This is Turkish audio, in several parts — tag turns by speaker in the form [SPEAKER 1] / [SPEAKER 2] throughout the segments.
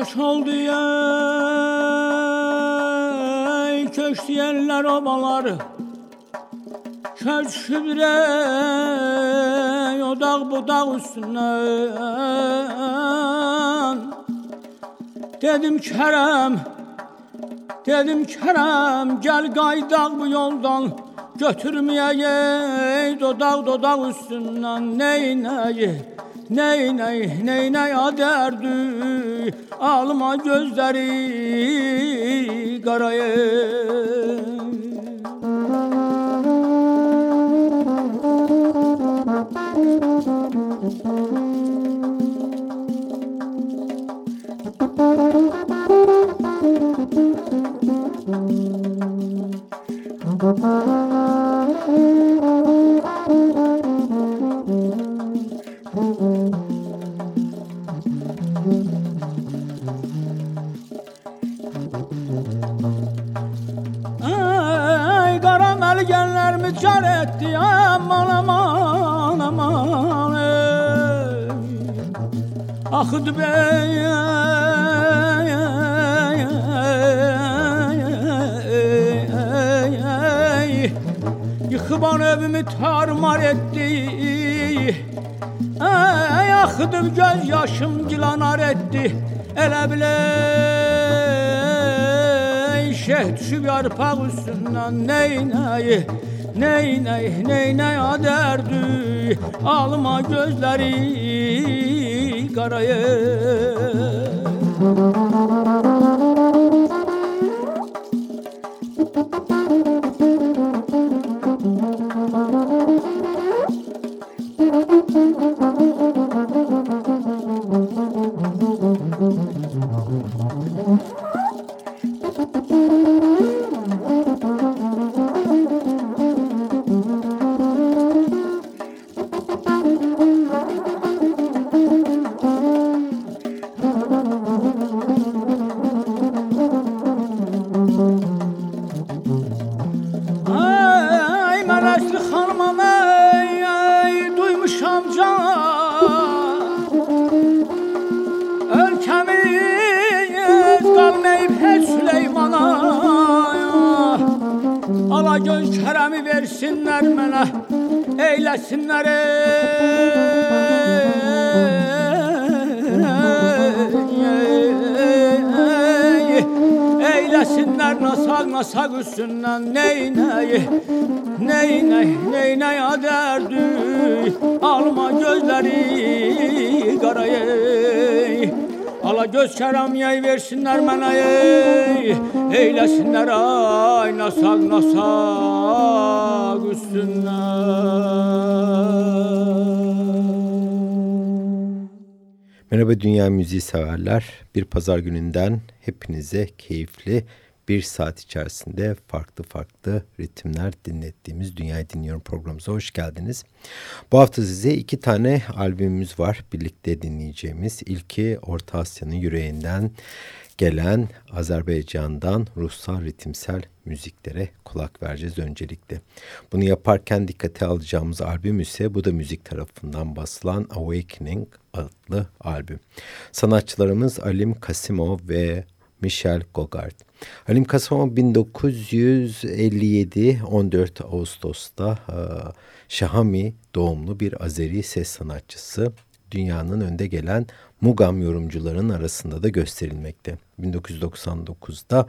[SPEAKER 1] Köç köç oldu ey Köçtü yerler obalar Köçtü bir ey O dağ bu dağ üstünden Dedim Kerem Dedim Kerem gel gaydaq bu yoldan Götürmeyeyim dodaq dodaq üstündən Neynəyi Neynəy neynəy adərdi Alma gözləri qarayır Axıdı bey ey, ey, ey, ey, ey. Yıxıban evimi tarmar etdi Ey axıdım göz yaşım gilanar etdi Elə biley Şeyh düşüb yarpaq üstündən Neynəyi Neynəy, neynəy adərdi Alma gözləri கரையே. Qarayı Ala göz kərəm yey versinlər mənə ey Eyləsinlər ay nasaq nasaq üstündən
[SPEAKER 2] Merhaba dünya müziği severler. Bir pazar gününden hepinize keyifli bir saat içerisinde farklı farklı ritimler dinlettiğimiz Dünyayı Dinliyorum programımıza hoş geldiniz. Bu hafta size iki tane albümümüz var birlikte dinleyeceğimiz. İlki Orta Asya'nın yüreğinden gelen Azerbaycan'dan ruhsal ritimsel müziklere kulak vereceğiz öncelikle. Bunu yaparken dikkate alacağımız albüm ise bu da müzik tarafından basılan Awakening adlı albüm. Sanatçılarımız Alim Kasimov ve Michel Gogart. Halim Kasimov 1957 14 Ağustos'ta e, Şahami doğumlu bir Azeri ses sanatçısı. Dünyanın önde gelen Mugam yorumcuların arasında da gösterilmekte. 1999'da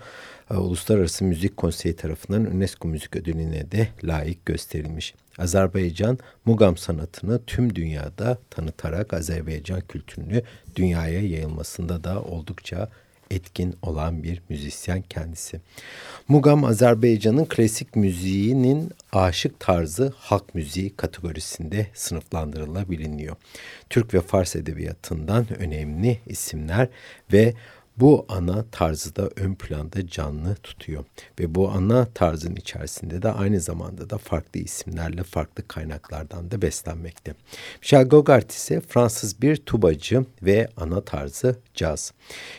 [SPEAKER 2] e, Uluslararası Müzik Konseyi tarafından UNESCO Müzik Ödülü'ne de layık gösterilmiş. Azerbaycan Mugam sanatını tüm dünyada tanıtarak Azerbaycan kültürünü dünyaya yayılmasında da oldukça etkin olan bir müzisyen kendisi. Mugam Azerbaycan'ın klasik müziğinin aşık tarzı halk müziği kategorisinde sınıflandırılabiliyor. Türk ve Fars edebiyatından önemli isimler ve bu ana tarzı da ön planda canlı tutuyor. Ve bu ana tarzın içerisinde de aynı zamanda da farklı isimlerle farklı kaynaklardan da beslenmekte. Michel Gogart ise Fransız bir tubacı ve ana tarzı caz.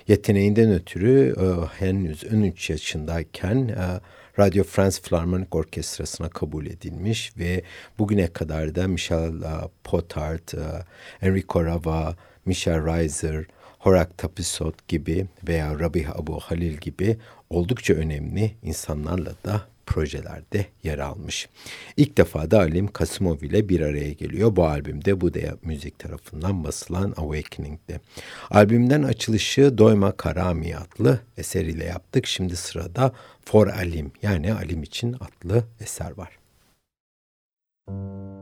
[SPEAKER 2] Yeteneğinden ötürü e, henüz 13 yaşındayken e, Radio France Philharmonic Orkestrası'na kabul edilmiş ve bugüne kadar da Michel uh, Potard, uh, Enrico Rava, Michel Reiser, Horak Tapisot gibi veya Rabih Abu Halil gibi oldukça önemli insanlarla da projelerde yer almış. İlk defa da Alim Kasımov ile bir araya geliyor. Bu albümde bu da müzik tarafından basılan Awakening'de. Albümden açılışı Doyma Karami adlı eseriyle yaptık. Şimdi sırada For Alim yani Alim için adlı eser var. Müzik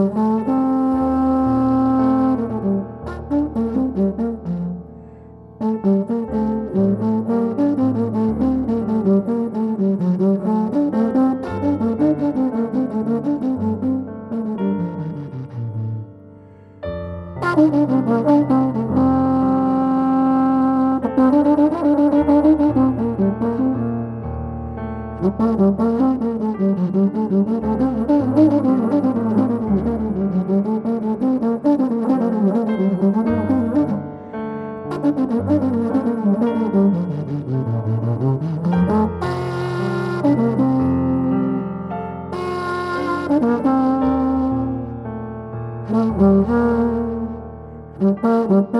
[SPEAKER 2] Mm-hmm. Mm-hmm.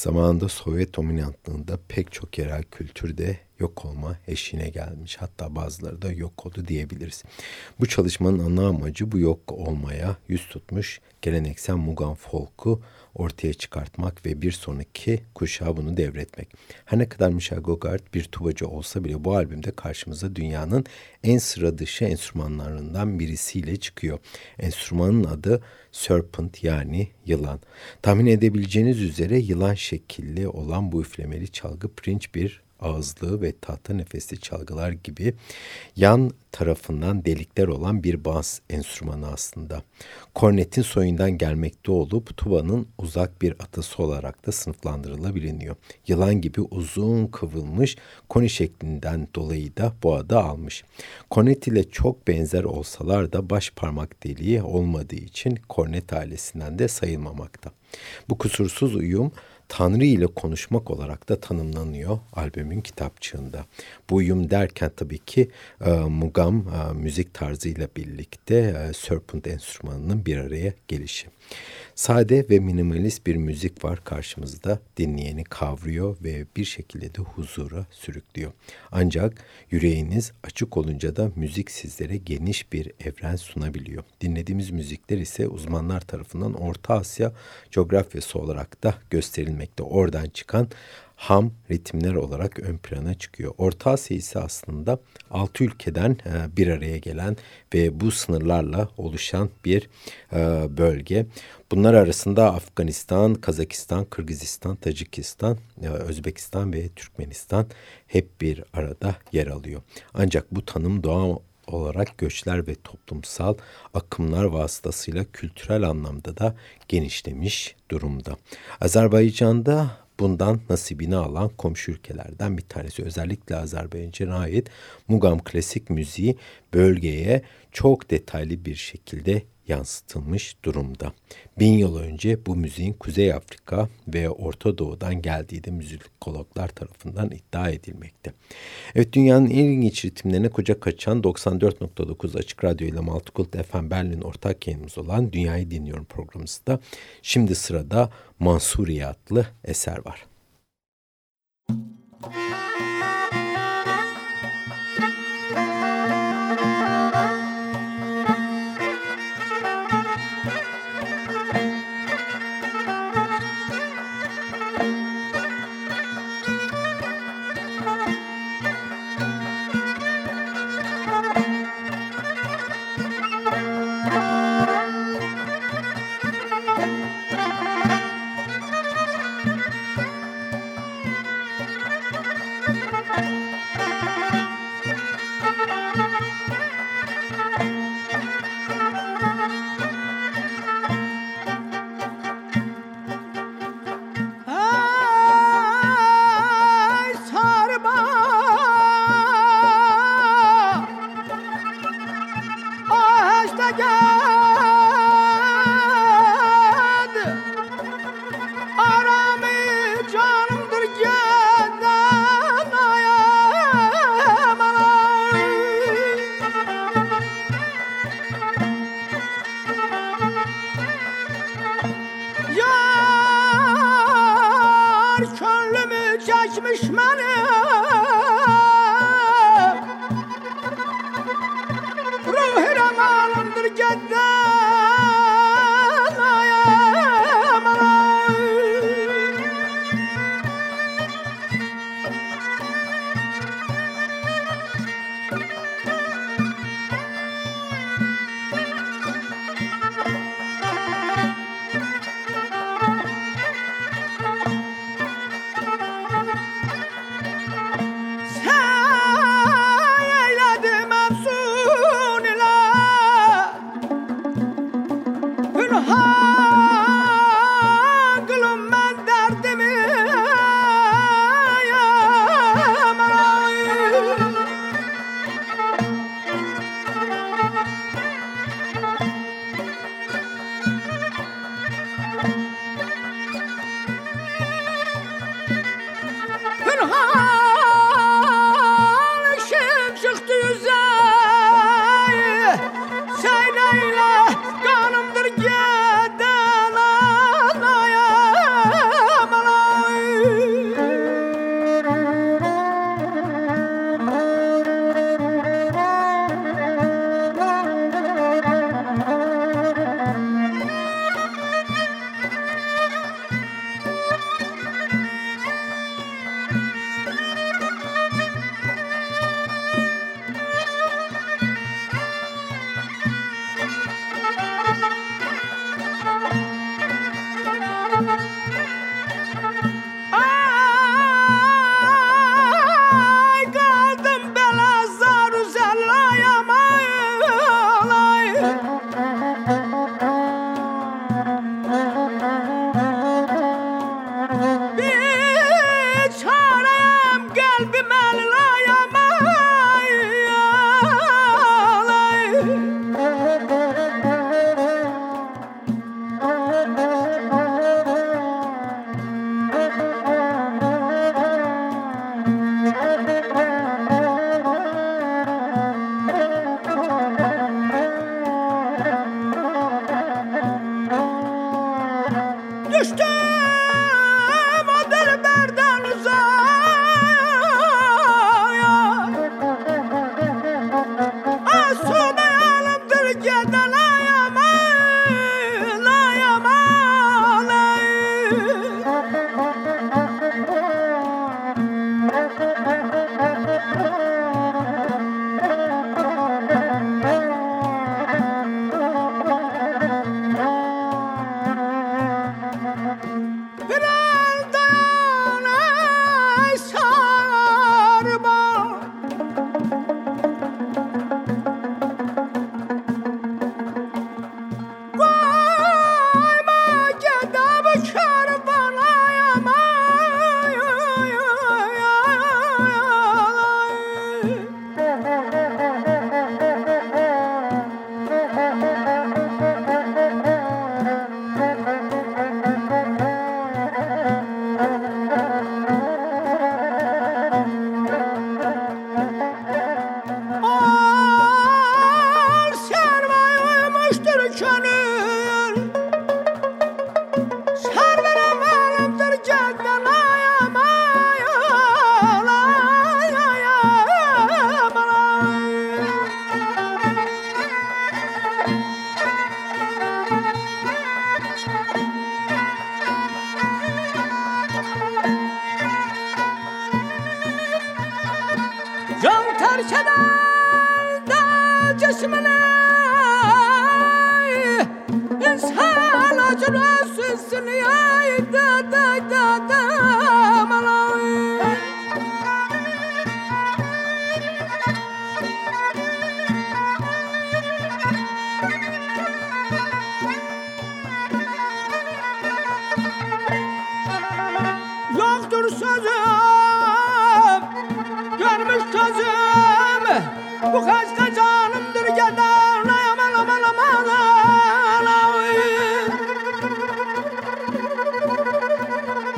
[SPEAKER 2] Zamanında Sovyet dominantlığında pek çok yerel kültürde yok olma eşiğine gelmiş. Hatta bazıları da yok oldu diyebiliriz. Bu çalışmanın ana amacı bu yok olmaya yüz tutmuş geleneksel Mugan folk'u ortaya çıkartmak ve bir sonraki kuşağa bunu devretmek. Her ne kadar Michel Gogart bir tubacı olsa bile bu albümde karşımıza dünyanın en sıra dışı enstrümanlarından birisiyle çıkıyor. Enstrümanın adı Serpent yani yılan. Tahmin edebileceğiniz üzere yılan şekilli olan bu üflemeli çalgı Prince bir ağızlığı ve tahta nefesli çalgılar gibi yan tarafından delikler olan bir bas enstrümanı aslında. Kornetin soyundan gelmekte olup tubanın uzak bir atası olarak da sınıflandırılabiliyor. Yılan gibi uzun kıvrılmış koni şeklinden dolayı da bu adı almış. Kornet ile çok benzer olsalar da baş parmak deliği olmadığı için kornet ailesinden de sayılmamakta. Bu kusursuz uyum Tanrı ile konuşmak olarak da tanımlanıyor albümün kitapçığında. Bu uyum derken tabii ki e, Mugam e, müzik tarzıyla birlikte e, Serpent enstrümanının bir araya gelişi. Sade ve minimalist bir müzik var karşımızda. Dinleyeni kavruyor ve bir şekilde de huzura sürüklüyor. Ancak yüreğiniz açık olunca da müzik sizlere geniş bir evren sunabiliyor. Dinlediğimiz müzikler ise uzmanlar tarafından Orta Asya coğrafyası olarak da gösterilmekte. Oradan çıkan ham ritimler olarak ön plana çıkıyor. Orta Asya ise aslında altı ülkeden e, bir araya gelen ve bu sınırlarla oluşan bir e, bölge. Bunlar arasında Afganistan, Kazakistan, Kırgızistan, Tacikistan, e, Özbekistan ve Türkmenistan hep bir arada yer alıyor. Ancak bu tanım doğa olarak göçler ve toplumsal akımlar vasıtasıyla kültürel anlamda da genişlemiş durumda. Azerbaycan'da bundan nasibini alan komşu ülkelerden bir tanesi. Özellikle Azerbaycan'a ait Mugam klasik müziği bölgeye çok detaylı bir şekilde yansıtılmış durumda. Bin yıl önce bu müziğin Kuzey Afrika ve Orta Doğu'dan geldiği de müzikologlar tarafından iddia edilmekte. Evet dünyanın en ilginç ritimlerine kucak açan 94.9 Açık Radyo ile Multicult FM Berlin ortak yayınımız olan Dünyayı Dinliyorum programımızda şimdi sırada Mansuriye adlı eser var. Müzik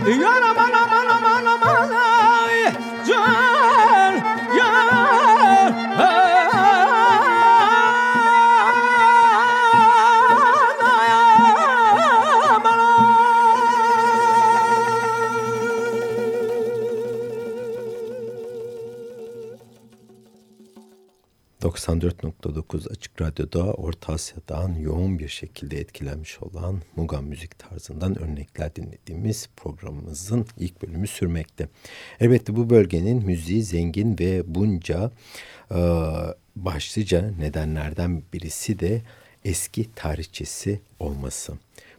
[SPEAKER 2] You got 94.9 Açık Radyo'da Orta Asya'dan yoğun bir şekilde etkilenmiş olan Mugan müzik tarzından örnekler dinlediğimiz programımızın ilk bölümü sürmekte. Elbette bu bölgenin müziği zengin ve bunca e, başlıca nedenlerden birisi de eski tarihçesi olması.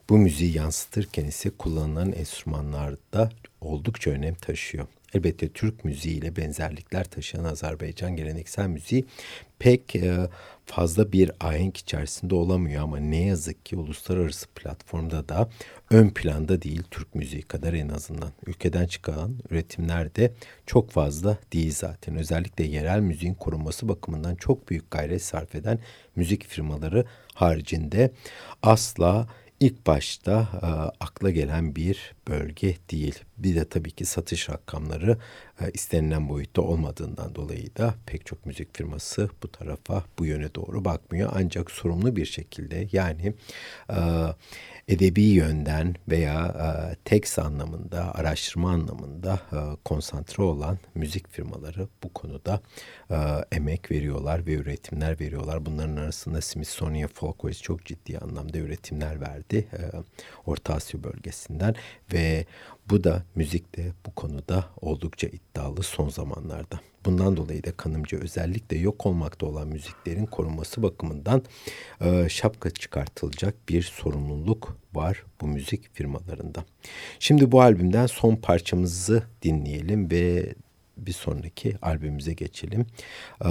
[SPEAKER 2] Bu müziği yansıtırken ise kullanılan enstrümanlarda oldukça önem taşıyor. Elbette Türk müziği ile benzerlikler taşıyan Azerbaycan geleneksel müziği pek e, fazla bir ahenk içerisinde olamıyor ama ne yazık ki uluslararası platformda da ön planda değil Türk müziği kadar en azından. Ülkeden çıkan üretimler de çok fazla değil zaten. Özellikle yerel müziğin korunması bakımından çok büyük gayret sarf eden müzik firmaları haricinde asla ilk başta e, akla gelen bir bölge değil. Bir de tabii ki satış rakamları e, istenilen boyutta olmadığından dolayı da pek çok müzik firması bu tarafa bu yöne doğru bakmıyor. Ancak sorumlu bir şekilde yani e, edebi yönden veya e, tekst anlamında, araştırma anlamında e, konsantre olan müzik firmaları bu konuda e, emek veriyorlar ve üretimler veriyorlar. Bunların arasında Smithsonian Folkways çok ciddi anlamda üretimler verdi e, Orta Asya bölgesinden ve bu da müzikte bu konuda oldukça iddialı son zamanlarda. Bundan dolayı da kanımca özellikle yok olmakta olan müziklerin korunması bakımından e, şapka çıkartılacak bir sorumluluk var bu müzik firmalarında. Şimdi bu albümden son parçamızı dinleyelim ve bir sonraki albümümüze geçelim. E,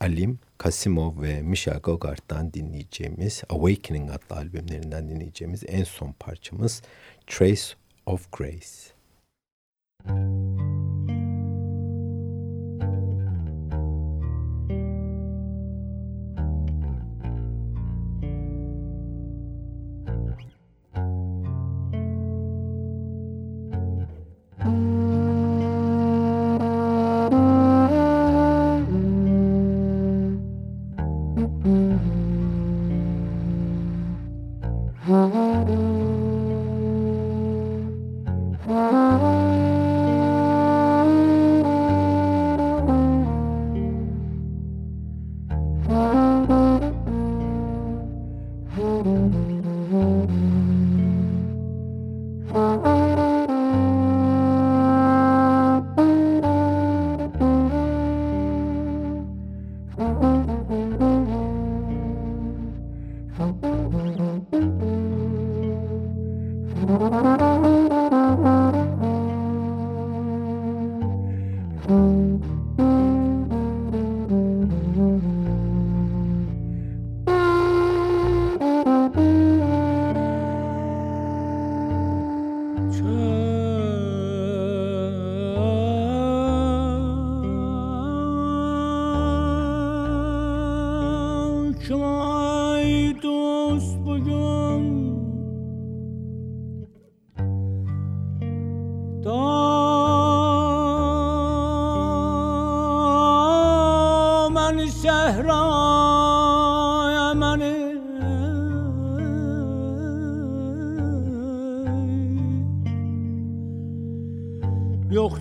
[SPEAKER 2] Alim Kasimov ve Misha Gogart'tan dinleyeceğimiz Awakening adlı albümlerinden dinleyeceğimiz en son parçamız Trace of Grace.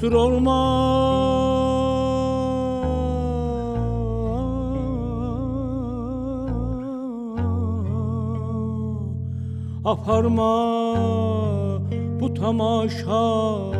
[SPEAKER 1] Yoktur olma. Aparma bu tamaşaya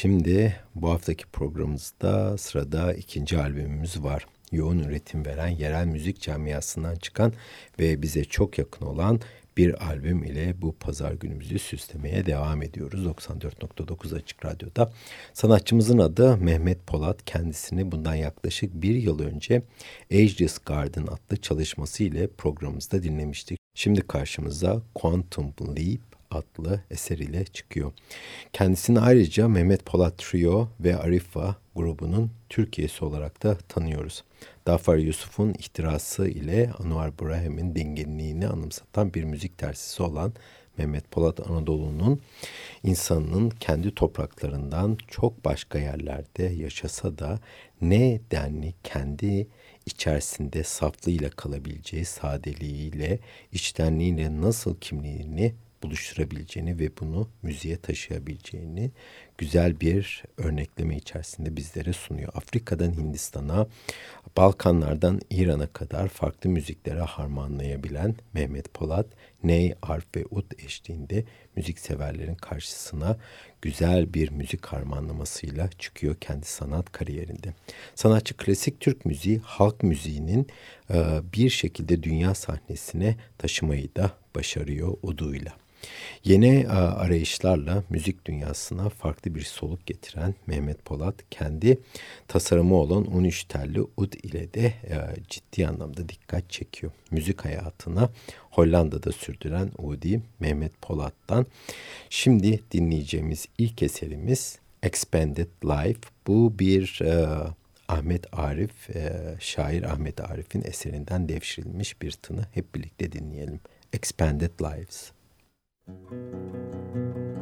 [SPEAKER 2] şimdi bu haftaki programımızda sırada ikinci albümümüz var. Yoğun üretim veren yerel müzik camiasından çıkan ve bize çok yakın olan bir albüm ile bu pazar günümüzü süslemeye devam ediyoruz. 94.9 Açık Radyo'da. Sanatçımızın adı Mehmet Polat. Kendisini bundan yaklaşık bir yıl önce Ageless Garden adlı çalışması ile programımızda dinlemiştik. Şimdi karşımıza Quantum Leap adlı eseriyle çıkıyor. Kendisini ayrıca Mehmet Polat Trio ve Arifa grubunun Türkiye'si olarak da tanıyoruz. Dafar Yusuf'un ihtirası ile Anwar Brahim'in dinginliğini anımsatan bir müzik tersisi olan Mehmet Polat Anadolu'nun insanının kendi topraklarından çok başka yerlerde yaşasa da ne denli kendi içerisinde saflığıyla kalabileceği sadeliğiyle, içtenliğiyle nasıl kimliğini buluşturabileceğini ve bunu müziğe taşıyabileceğini güzel bir örnekleme içerisinde bizlere sunuyor. Afrika'dan Hindistan'a, Balkanlardan İran'a kadar farklı müziklere harmanlayabilen Mehmet Polat, ney, arp ve ud eşliğinde müzikseverlerin karşısına güzel bir müzik harmanlamasıyla çıkıyor kendi sanat kariyerinde. Sanatçı klasik Türk müziği, halk müziğinin bir şekilde dünya sahnesine taşımayı da başarıyor uduyla. Yeni arayışlarla müzik dünyasına farklı bir soluk getiren Mehmet Polat kendi tasarımı olan 13 telli ud ile de ciddi anlamda dikkat çekiyor. Müzik hayatına Hollanda'da sürdüren Udi Mehmet Polat'tan şimdi dinleyeceğimiz ilk eserimiz Expanded Life. Bu bir e, Ahmet Arif, e, şair Ahmet Arif'in eserinden devşirilmiş bir tını hep birlikte dinleyelim. Expanded Lives. Música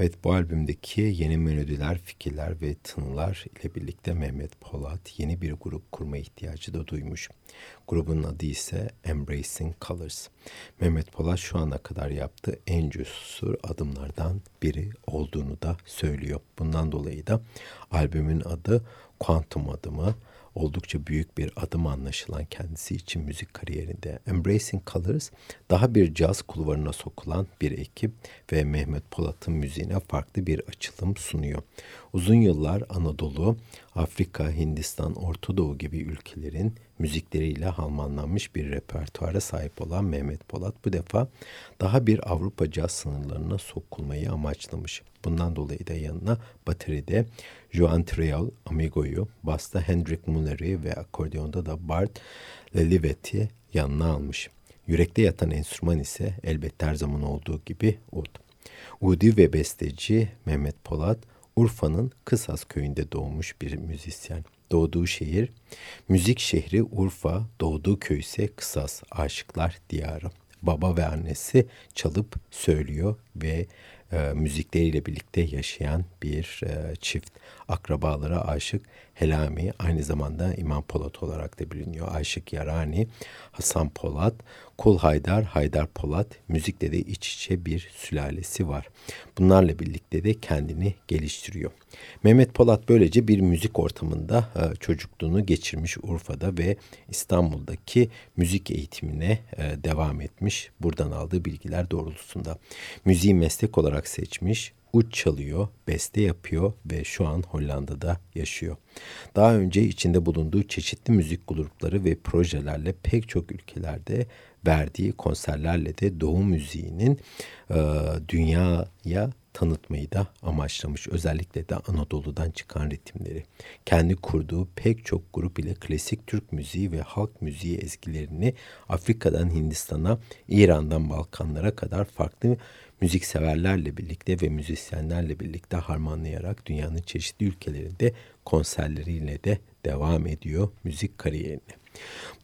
[SPEAKER 2] Evet bu albümdeki yeni melodiler, fikirler ve tınılar ile birlikte Mehmet Polat yeni bir grup kurma ihtiyacı da duymuş. Grubun adı ise Embracing Colors. Mehmet Polat şu ana kadar yaptığı en cesur adımlardan biri olduğunu da söylüyor. Bundan dolayı da albümün adı Quantum adımı oldukça büyük bir adım anlaşılan kendisi için müzik kariyerinde. Embracing Colors daha bir caz kulvarına sokulan bir ekip ve Mehmet Polat'ın müziğine farklı bir açılım sunuyor. Uzun yıllar Anadolu, Afrika, Hindistan, Orta Doğu gibi ülkelerin müzikleriyle harmanlanmış bir repertuara sahip olan Mehmet Polat bu defa daha bir Avrupa caz sınırlarına sokulmayı amaçlamış. Bundan dolayı da yanına bateride Joan Triol Amigo'yu, basta Hendrik Muller'i ve akordeonda da Bart Lelivet'i yanına almış. Yürekte yatan enstrüman ise elbette her zaman olduğu gibi ud. Udi ve besteci Mehmet Polat, Urfa'nın Kısas köyünde doğmuş bir müzisyen. Doğduğu şehir, müzik şehri Urfa, doğduğu köy ise Kısas, aşıklar diyarı. Baba ve annesi çalıp söylüyor ve e, müzikleriyle birlikte yaşayan bir e, çift. Akrabalara aşık Helami aynı zamanda İmam Polat olarak da biliniyor. Aşık Yarani, Hasan Polat, Kul Haydar, Haydar Polat müzikte de iç içe bir sülalesi var. Bunlarla birlikte de kendini geliştiriyor. Mehmet Polat böylece bir müzik ortamında e, çocukluğunu geçirmiş Urfa'da ve İstanbul'daki müzik eğitimine e, devam etmiş. Buradan aldığı bilgiler doğrultusunda müziği meslek olarak seçmiş, uç çalıyor, beste yapıyor ve şu an Hollanda'da yaşıyor. Daha önce içinde bulunduğu çeşitli müzik grupları ve projelerle pek çok ülkelerde verdiği konserlerle de Doğu müziğinin e, dünyaya tanıtmayı da amaçlamış. Özellikle de Anadolu'dan çıkan ritimleri. Kendi kurduğu pek çok grup ile klasik Türk müziği ve halk müziği ezgilerini Afrika'dan Hindistan'a, İran'dan Balkanlara kadar farklı müzikseverlerle birlikte ve müzisyenlerle birlikte harmanlayarak dünyanın çeşitli ülkelerinde konserleriyle de devam ediyor müzik kariyerine.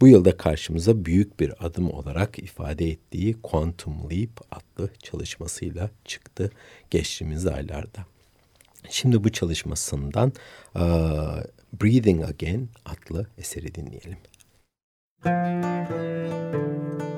[SPEAKER 2] Bu yılda karşımıza büyük bir adım olarak ifade ettiği Quantum Leap adlı çalışmasıyla çıktı geçtiğimiz aylarda. Şimdi bu çalışmasından uh, Breathing Again adlı eseri dinleyelim. Müzik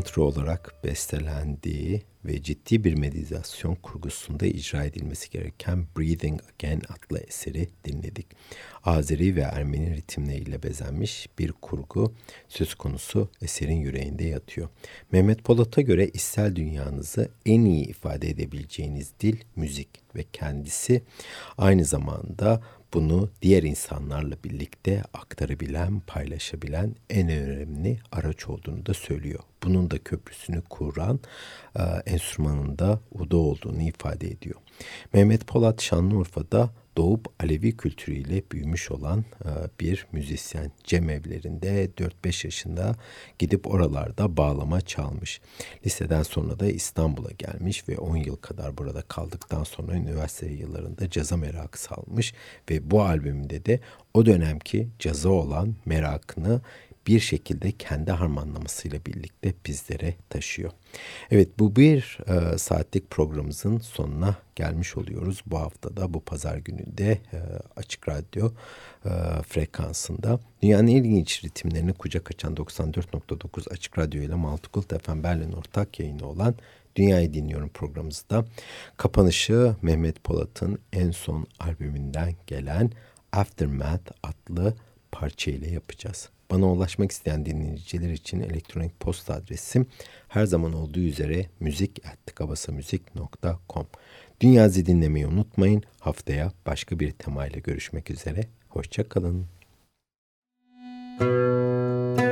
[SPEAKER 2] Mantra olarak bestelendiği ve ciddi bir meditasyon kurgusunda icra edilmesi gereken Breathing Again adlı eseri dinledik. Azeri ve Ermeni ritimleriyle bezenmiş bir kurgu söz konusu eserin yüreğinde yatıyor. Mehmet Polat'a göre içsel dünyanızı en iyi ifade edebileceğiniz dil müzik ve kendisi aynı zamanda bunu diğer insanlarla birlikte aktarabilen, paylaşabilen en önemli araç olduğunu da söylüyor. Bunun da köprüsünü kuran e, enstrümanın da uda olduğunu ifade ediyor. Mehmet Polat Şanlıurfa'da doğup Alevi kültürüyle büyümüş olan e, bir müzisyen. Cemevlerinde 4-5 yaşında gidip oralarda bağlama çalmış. Liseden sonra da İstanbul'a gelmiş ve 10 yıl kadar burada kaldıktan sonra üniversite yıllarında caza merakı salmış ve bu albümünde de o dönemki caza olan merakını bir şekilde kendi harmanlamasıyla birlikte bizlere taşıyor. Evet bu bir e, saatlik programımızın sonuna gelmiş oluyoruz. Bu haftada bu pazar gününde e, Açık Radyo e, frekansında dünyanın ilginç ritimlerini kucak açan 94.9 Açık Radyo ile Maltıkult FM Berlin ortak yayını olan Dünyayı Dinliyorum programımızda kapanışı Mehmet Polat'ın en son albümünden gelen Aftermath adlı parça ile yapacağız. Bana ulaşmak isteyen dinleyiciler için elektronik posta adresim her zaman olduğu üzere müzik.kabasamüzik.com Dünyazı dinlemeyi unutmayın. Haftaya başka bir temayla görüşmek üzere. Hoşçakalın. Müzik